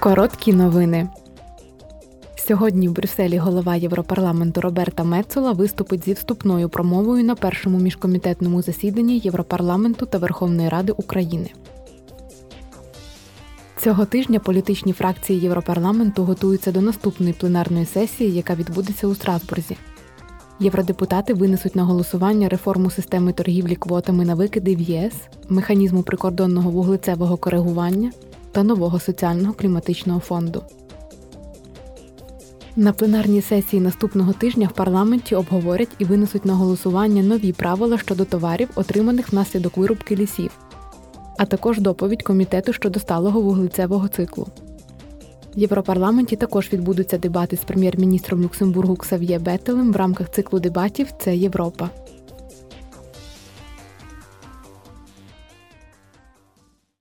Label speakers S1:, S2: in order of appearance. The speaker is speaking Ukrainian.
S1: Короткі новини. Сьогодні в Брюсселі голова Європарламенту Роберта Мецола виступить зі вступною промовою на першому міжкомітетному засіданні Європарламенту та Верховної Ради України. Цього тижня політичні фракції Європарламенту готуються до наступної пленарної сесії, яка відбудеться у Страсбурзі. Євродепутати винесуть на голосування реформу системи торгівлі квотами на викиди в ЄС, механізму прикордонного вуглецевого коригування та нового соціального кліматичного фонду. На пленарній сесії наступного тижня в парламенті обговорять і винесуть на голосування нові правила щодо товарів, отриманих внаслідок вирубки лісів, а також доповідь комітету щодо сталого вуглецевого циклу. В Європарламенті також відбудуться дебати з прем'єр-міністром Люксембургу Ксав'є Бетелем в рамках циклу дебатів Це Європа.